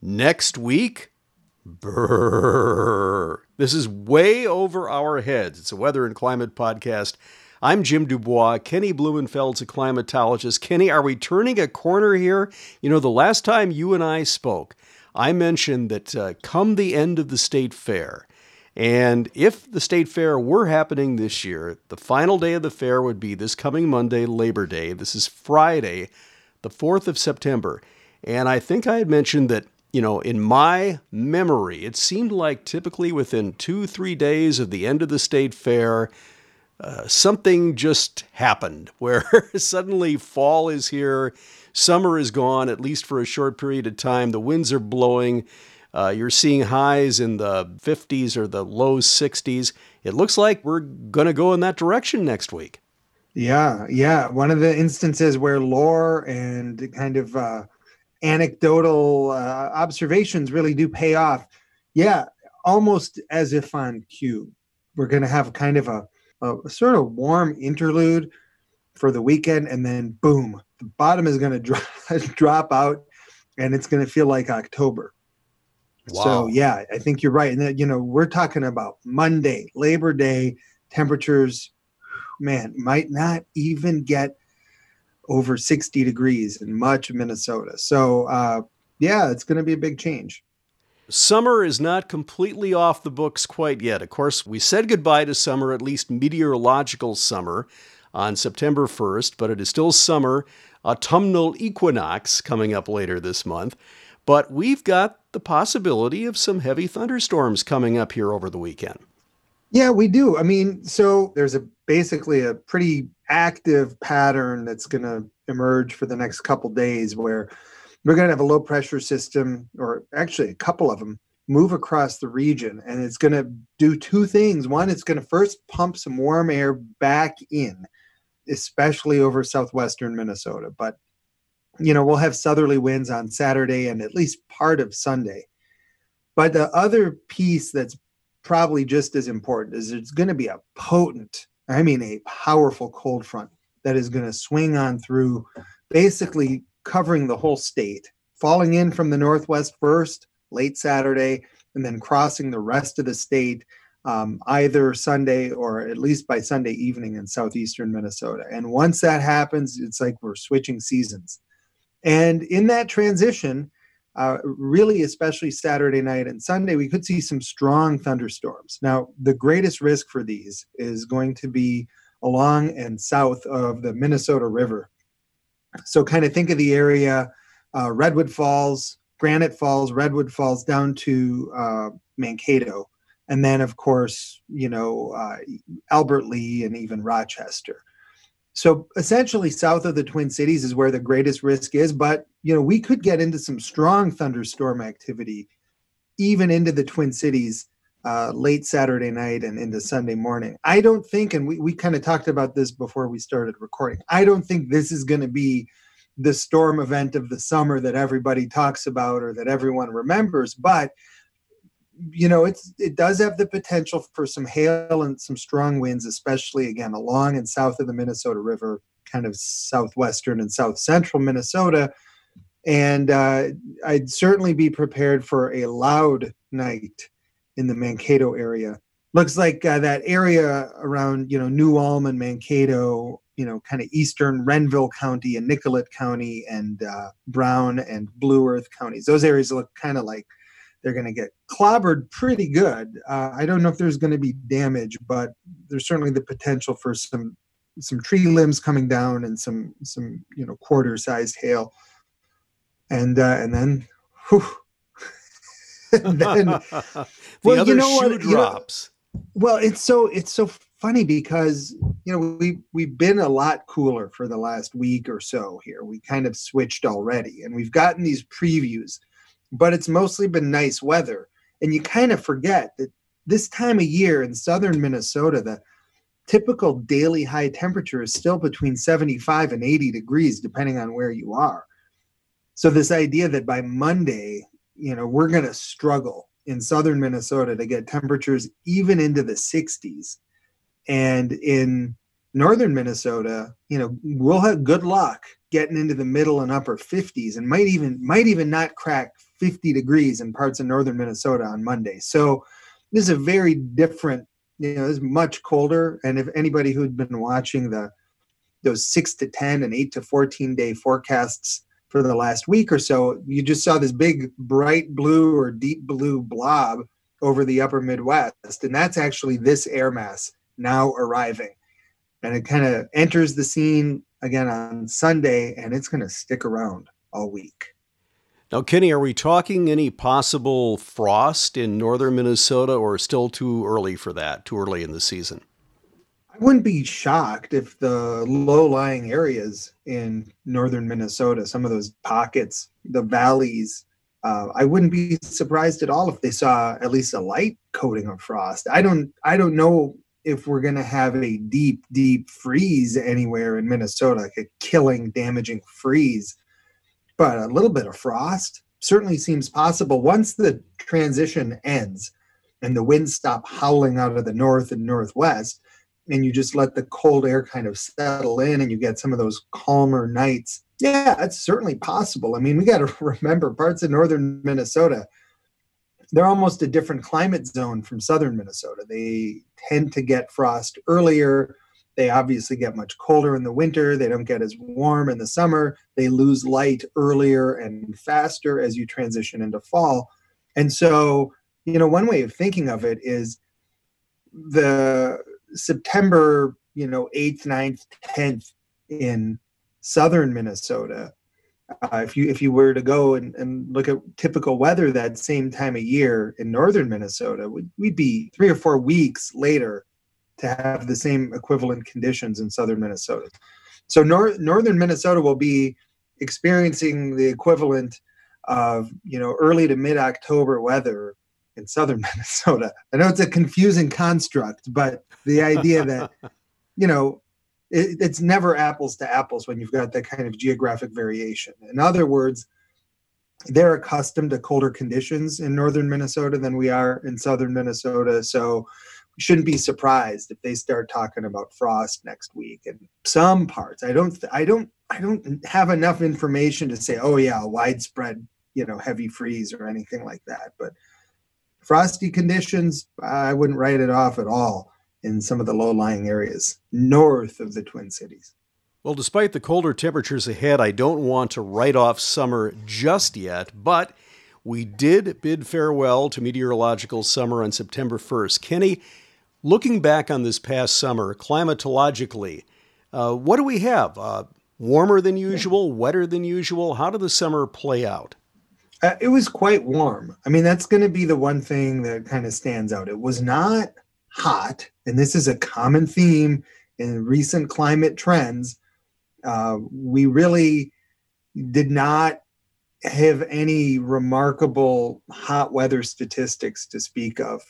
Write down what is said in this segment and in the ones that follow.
next week? Brrr. This is way over our heads. It's a weather and climate podcast. I'm Jim Dubois. Kenny Blumenfeld's a climatologist. Kenny, are we turning a corner here? You know, the last time you and I spoke, I mentioned that uh, come the end of the state fair, and if the state fair were happening this year, the final day of the fair would be this coming Monday, Labor Day. This is Friday, the 4th of September. And I think I had mentioned that, you know, in my memory, it seemed like typically within two, three days of the end of the state fair, uh, something just happened where suddenly fall is here, summer is gone, at least for a short period of time. The winds are blowing. Uh, you're seeing highs in the 50s or the low 60s. It looks like we're going to go in that direction next week. Yeah, yeah. One of the instances where lore and kind of uh, anecdotal uh, observations really do pay off. Yeah, almost as if on cue. We're going to have kind of a, a sort of warm interlude for the weekend, and then boom, the bottom is going to drop, drop out, and it's going to feel like October. Wow. So yeah, I think you're right. And that, you know, we're talking about Monday, Labor Day, temperatures, man, might not even get over 60 degrees in much of Minnesota. So uh, yeah, it's going to be a big change. Summer is not completely off the books quite yet. Of course, we said goodbye to summer, at least meteorological summer, on September 1st, but it is still summer, autumnal equinox coming up later this month. But we've got the possibility of some heavy thunderstorms coming up here over the weekend. Yeah, we do. I mean, so there's a basically a pretty active pattern that's going to emerge for the next couple days where we're going to have a low pressure system or actually a couple of them move across the region and it's going to do two things. One, it's going to first pump some warm air back in, especially over southwestern Minnesota, but you know, we'll have southerly winds on Saturday and at least part of Sunday. But the other piece that's probably just as important is it's going to be a potent, I mean, a powerful cold front that is going to swing on through, basically covering the whole state, falling in from the northwest first, late Saturday, and then crossing the rest of the state um, either Sunday or at least by Sunday evening in southeastern Minnesota. And once that happens, it's like we're switching seasons. And in that transition, uh, really, especially Saturday night and Sunday, we could see some strong thunderstorms. Now, the greatest risk for these is going to be along and south of the Minnesota River. So, kind of think of the area uh, Redwood Falls, Granite Falls, Redwood Falls, down to uh, Mankato. And then, of course, you know, uh, Albert Lea and even Rochester. So essentially, south of the Twin Cities is where the greatest risk is. But you know, we could get into some strong thunderstorm activity, even into the Twin Cities uh, late Saturday night and into Sunday morning. I don't think, and we we kind of talked about this before we started recording. I don't think this is going to be the storm event of the summer that everybody talks about or that everyone remembers, but you know it's it does have the potential for some hail and some strong winds especially again along and south of the minnesota river kind of southwestern and south central minnesota. And uh, i'd certainly be prepared for a loud night in the mankato area. Looks like uh, that area around you know new ulm and mankato you know kind of eastern renville county and nicollet county and uh, brown and blue earth counties those areas look kind of like they're going to get clobbered pretty good. Uh, I don't know if there's going to be damage, but there's certainly the potential for some some tree limbs coming down and some some you know quarter sized hail. And uh, and then, whew, and then the well, you know what? drops. You know, well, it's so it's so funny because you know we we've been a lot cooler for the last week or so here. We kind of switched already, and we've gotten these previews but it's mostly been nice weather. And you kind of forget that this time of year in southern Minnesota, the typical daily high temperature is still between 75 and 80 degrees, depending on where you are. So, this idea that by Monday, you know, we're going to struggle in southern Minnesota to get temperatures even into the 60s. And in northern Minnesota, you know, we'll have good luck getting into the middle and upper 50s and might even might even not crack 50 degrees in parts of northern Minnesota on Monday. So this is a very different, you know, is much colder. And if anybody who'd been watching the those six to 10 and eight to 14 day forecasts for the last week or so, you just saw this big bright blue or deep blue blob over the upper Midwest. And that's actually this air mass now arriving. And it kind of enters the scene again on Sunday and it's going to stick around all week. Now, Kenny, are we talking any possible frost in northern Minnesota or still too early for that, too early in the season? I wouldn't be shocked if the low lying areas in northern Minnesota, some of those pockets, the valleys, uh, I wouldn't be surprised at all if they saw at least a light coating of frost. I don't, I don't know if we're going to have a deep, deep freeze anywhere in Minnesota, like a killing, damaging freeze, but a little bit of frost certainly seems possible once the transition ends and the winds stop howling out of the north and northwest and you just let the cold air kind of settle in and you get some of those calmer nights yeah it's certainly possible i mean we got to remember parts of northern minnesota they're almost a different climate zone from southern Minnesota. They tend to get frost earlier. They obviously get much colder in the winter. They don't get as warm in the summer. They lose light earlier and faster as you transition into fall. And so, you know, one way of thinking of it is the September, you know, 8th, 9th, 10th in southern Minnesota uh, if you if you were to go and, and look at typical weather that same time of year in northern Minnesota, we'd, we'd be three or four weeks later to have the same equivalent conditions in southern Minnesota. So nor- northern Minnesota will be experiencing the equivalent of you know early to mid October weather in southern Minnesota. I know it's a confusing construct, but the idea that you know it, it's never apples to apples when you've got that kind of geographic variation. In other words, they're accustomed to colder conditions in northern Minnesota than we are in southern Minnesota. So shouldn't be surprised if they start talking about frost next week in some parts. I don't I don't I don't have enough information to say, oh yeah, widespread, you know, heavy freeze or anything like that. But frosty conditions, I wouldn't write it off at all in some of the low lying areas north of the Twin Cities. Well, despite the colder temperatures ahead, I don't want to write off summer just yet, but we did bid farewell to meteorological summer on September 1st. Kenny, looking back on this past summer, climatologically, uh, what do we have? Uh, warmer than usual, wetter than usual? How did the summer play out? Uh, it was quite warm. I mean, that's going to be the one thing that kind of stands out. It was not hot, and this is a common theme in recent climate trends. Uh, we really did not have any remarkable hot weather statistics to speak of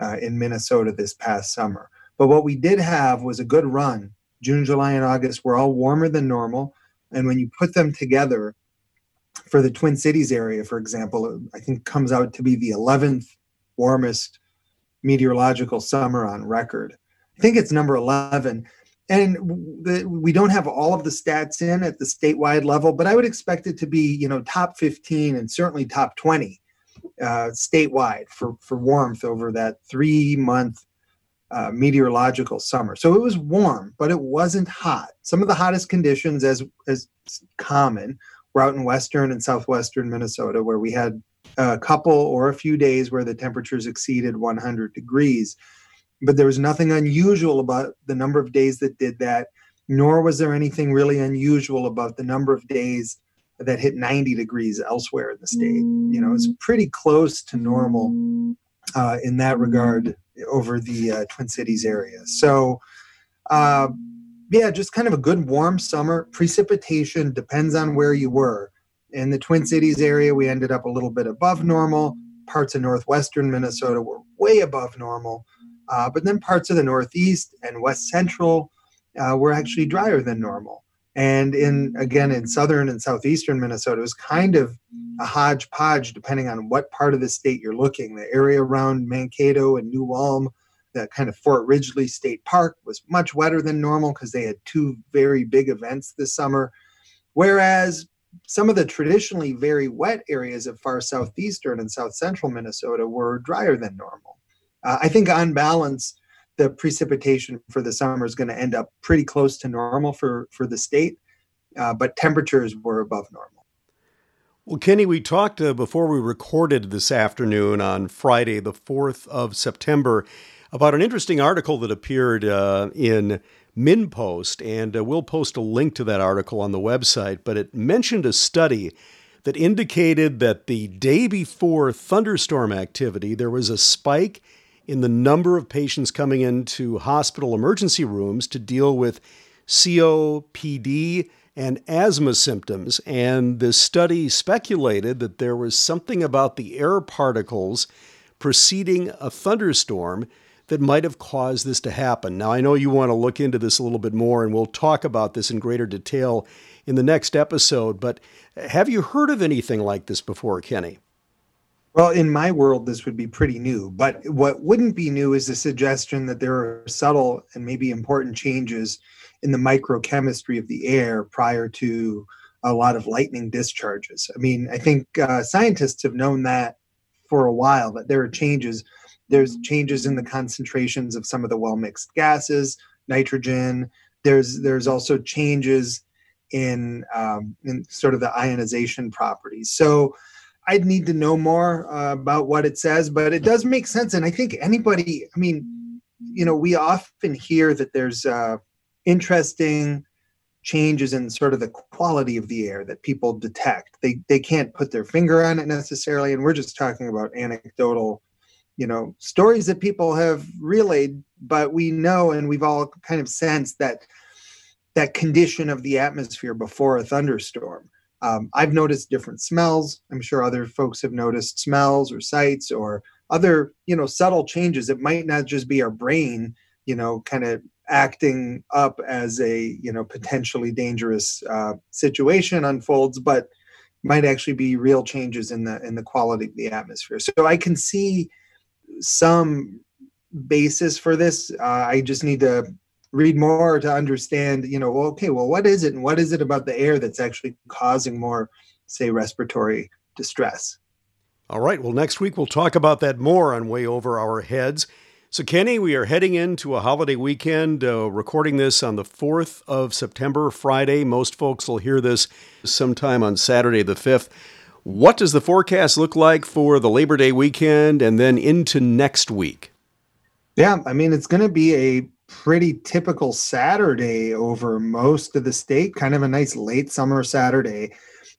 uh, in Minnesota this past summer. But what we did have was a good run. June, July, and August were all warmer than normal. And when you put them together for the Twin Cities area, for example, I think comes out to be the 11th warmest meteorological summer on record. I think it's number 11. And we don't have all of the stats in at the statewide level, but I would expect it to be, you know, top 15 and certainly top 20 uh, statewide for, for warmth over that three month uh, meteorological summer. So it was warm, but it wasn't hot. Some of the hottest conditions, as as common, were out in western and southwestern Minnesota, where we had a couple or a few days where the temperatures exceeded 100 degrees. But there was nothing unusual about the number of days that did that, nor was there anything really unusual about the number of days that hit 90 degrees elsewhere in the state. You know, it's pretty close to normal uh, in that regard over the uh, Twin Cities area. So, uh, yeah, just kind of a good warm summer. Precipitation depends on where you were. In the Twin Cities area, we ended up a little bit above normal. Parts of northwestern Minnesota were way above normal. Uh, but then parts of the northeast and west central uh, were actually drier than normal. And in again in southern and southeastern Minnesota, it was kind of a hodgepodge depending on what part of the state you're looking. The area around Mankato and New Ulm, the kind of Fort Ridgely State Park was much wetter than normal because they had two very big events this summer. Whereas some of the traditionally very wet areas of far southeastern and south central Minnesota were drier than normal. Uh, I think on balance, the precipitation for the summer is going to end up pretty close to normal for, for the state, uh, but temperatures were above normal. Well, Kenny, we talked uh, before we recorded this afternoon on Friday, the 4th of September, about an interesting article that appeared uh, in MinnPost, and uh, we'll post a link to that article on the website. But it mentioned a study that indicated that the day before thunderstorm activity, there was a spike in the number of patients coming into hospital emergency rooms to deal with COPD and asthma symptoms. And this study speculated that there was something about the air particles preceding a thunderstorm that might have caused this to happen. Now, I know you want to look into this a little bit more, and we'll talk about this in greater detail in the next episode. But have you heard of anything like this before, Kenny? Well, in my world, this would be pretty new. But what wouldn't be new is the suggestion that there are subtle and maybe important changes in the microchemistry of the air prior to a lot of lightning discharges. I mean, I think uh, scientists have known that for a while that there are changes there's changes in the concentrations of some of the well mixed gases, nitrogen. There's there's also changes in um, in sort of the ionization properties. So I'd need to know more uh, about what it says, but it does make sense. And I think anybody, I mean, you know, we often hear that there's uh, interesting changes in sort of the quality of the air that people detect. They they can't put their finger on it necessarily, and we're just talking about anecdotal you know stories that people have relayed but we know and we've all kind of sensed that that condition of the atmosphere before a thunderstorm um, i've noticed different smells i'm sure other folks have noticed smells or sights or other you know subtle changes it might not just be our brain you know kind of acting up as a you know potentially dangerous uh, situation unfolds but might actually be real changes in the in the quality of the atmosphere so i can see some basis for this. Uh, I just need to read more to understand, you know, okay, well, what is it and what is it about the air that's actually causing more, say, respiratory distress? All right. Well, next week we'll talk about that more on Way Over Our Heads. So, Kenny, we are heading into a holiday weekend, uh, recording this on the 4th of September, Friday. Most folks will hear this sometime on Saturday, the 5th. What does the forecast look like for the Labor Day weekend and then into next week? Yeah, I mean, it's going to be a pretty typical Saturday over most of the state, kind of a nice late summer Saturday.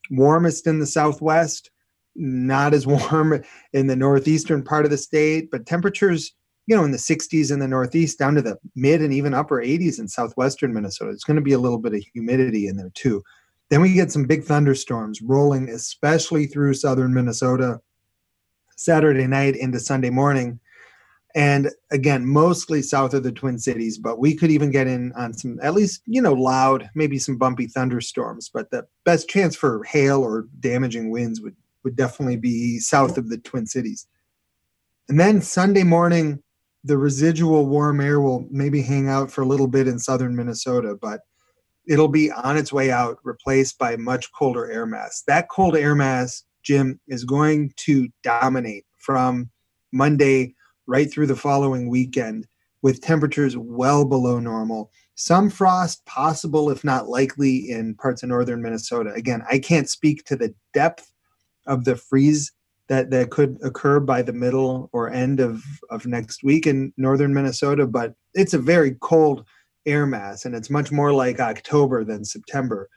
Warmest in the southwest, not as warm in the northeastern part of the state, but temperatures, you know, in the 60s in the northeast down to the mid and even upper 80s in southwestern Minnesota. It's going to be a little bit of humidity in there too. Then we get some big thunderstorms rolling, especially through southern Minnesota, Saturday night into Sunday morning. And again, mostly south of the Twin Cities, but we could even get in on some, at least, you know, loud, maybe some bumpy thunderstorms. But the best chance for hail or damaging winds would, would definitely be south of the Twin Cities. And then Sunday morning, the residual warm air will maybe hang out for a little bit in southern Minnesota, but it'll be on its way out, replaced by much colder air mass. That cold air mass, Jim, is going to dominate from Monday right through the following weekend with temperatures well below normal. Some frost possible, if not likely, in parts of northern Minnesota. Again, I can't speak to the depth of the freeze that, that could occur by the middle or end of, of next week in northern Minnesota, but it's a very cold air mass, and it's much more like October than September.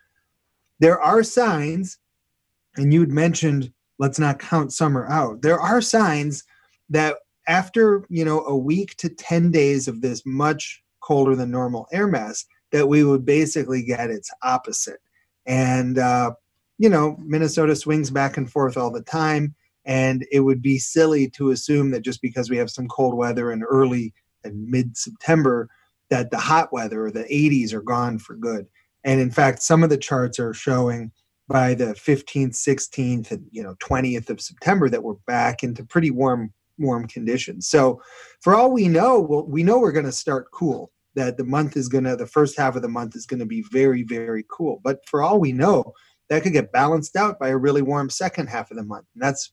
There are signs, and you'd mentioned let's not count summer out. There are signs that after you know a week to 10 days of this much colder than normal air mass, that we would basically get its opposite. And uh, you know, Minnesota swings back and forth all the time. And it would be silly to assume that just because we have some cold weather in early and mid September, that the hot weather or the 80s are gone for good. And in fact, some of the charts are showing by the 15th, 16th, and you know 20th of September that we're back into pretty warm warm conditions. So, for all we know, well, we know we're going to start cool. That the month is going to the first half of the month is going to be very very cool. But for all we know, that could get balanced out by a really warm second half of the month. And that's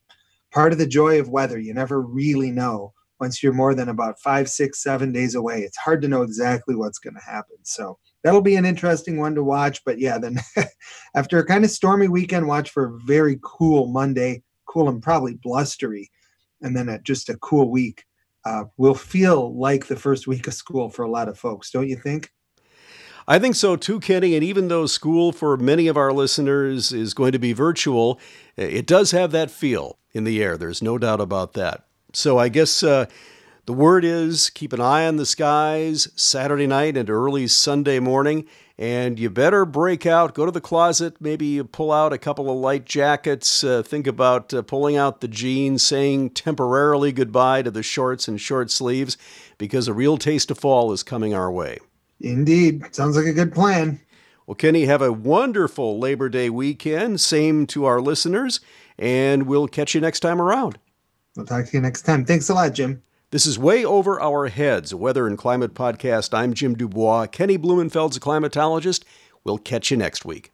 part of the joy of weather. You never really know once you're more than about five, six, seven days away. It's hard to know exactly what's going to happen. So that'll be an interesting one to watch. But yeah, then after a kind of stormy weekend, watch for a very cool Monday, cool and probably blustery, and then at just a cool week. Uh, will feel like the first week of school for a lot of folks, don't you think? I think so too, Kenny. And even though school for many of our listeners is going to be virtual, it does have that feel in the air. There's no doubt about that. So I guess uh, the word is keep an eye on the skies Saturday night and early Sunday morning. And you better break out, go to the closet, maybe pull out a couple of light jackets, uh, think about uh, pulling out the jeans, saying temporarily goodbye to the shorts and short sleeves, because a real taste of fall is coming our way. Indeed. Sounds like a good plan. Well, Kenny, have a wonderful Labor Day weekend. Same to our listeners, and we'll catch you next time around. We'll talk to you next time. Thanks a lot, Jim. This is Way Over Our Heads, a weather and climate podcast. I'm Jim Dubois. Kenny Blumenfeld's a climatologist. We'll catch you next week.